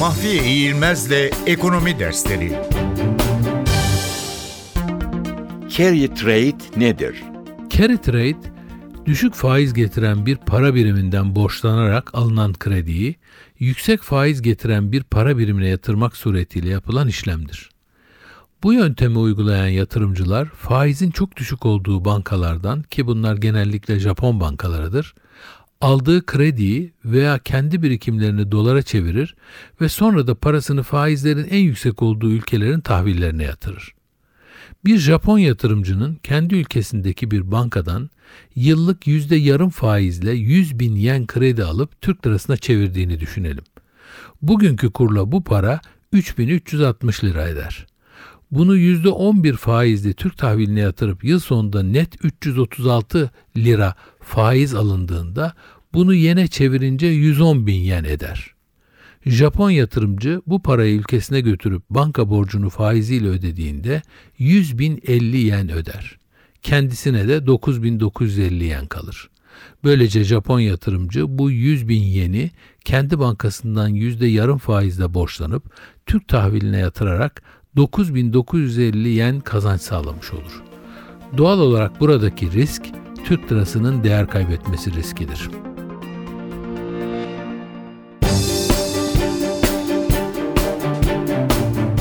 Mahfiye İğilmez'le Ekonomi Dersleri Carry trade nedir? Carry trade, düşük faiz getiren bir para biriminden borçlanarak alınan krediyi yüksek faiz getiren bir para birimine yatırmak suretiyle yapılan işlemdir. Bu yöntemi uygulayan yatırımcılar faizin çok düşük olduğu bankalardan ki bunlar genellikle Japon bankalarıdır, aldığı krediyi veya kendi birikimlerini dolara çevirir ve sonra da parasını faizlerin en yüksek olduğu ülkelerin tahvillerine yatırır. Bir Japon yatırımcının kendi ülkesindeki bir bankadan yıllık yüzde yarım faizle 100 bin yen kredi alıp Türk lirasına çevirdiğini düşünelim. Bugünkü kurla bu para 3360 lira eder. Bunu yüzde 11 faizli Türk tahviline yatırıp yıl sonunda net 336 lira faiz alındığında bunu yene çevirince 110 bin yen eder. Japon yatırımcı bu parayı ülkesine götürüp banka borcunu faiziyle ödediğinde 100 bin 50 yen öder. Kendisine de 9950 yen kalır. Böylece Japon yatırımcı bu 100 bin yeni kendi bankasından yüzde yarım faizle borçlanıp Türk tahviline yatırarak 9950 yen kazanç sağlamış olur. Doğal olarak buradaki risk Türk lirasının değer kaybetmesi riskidir.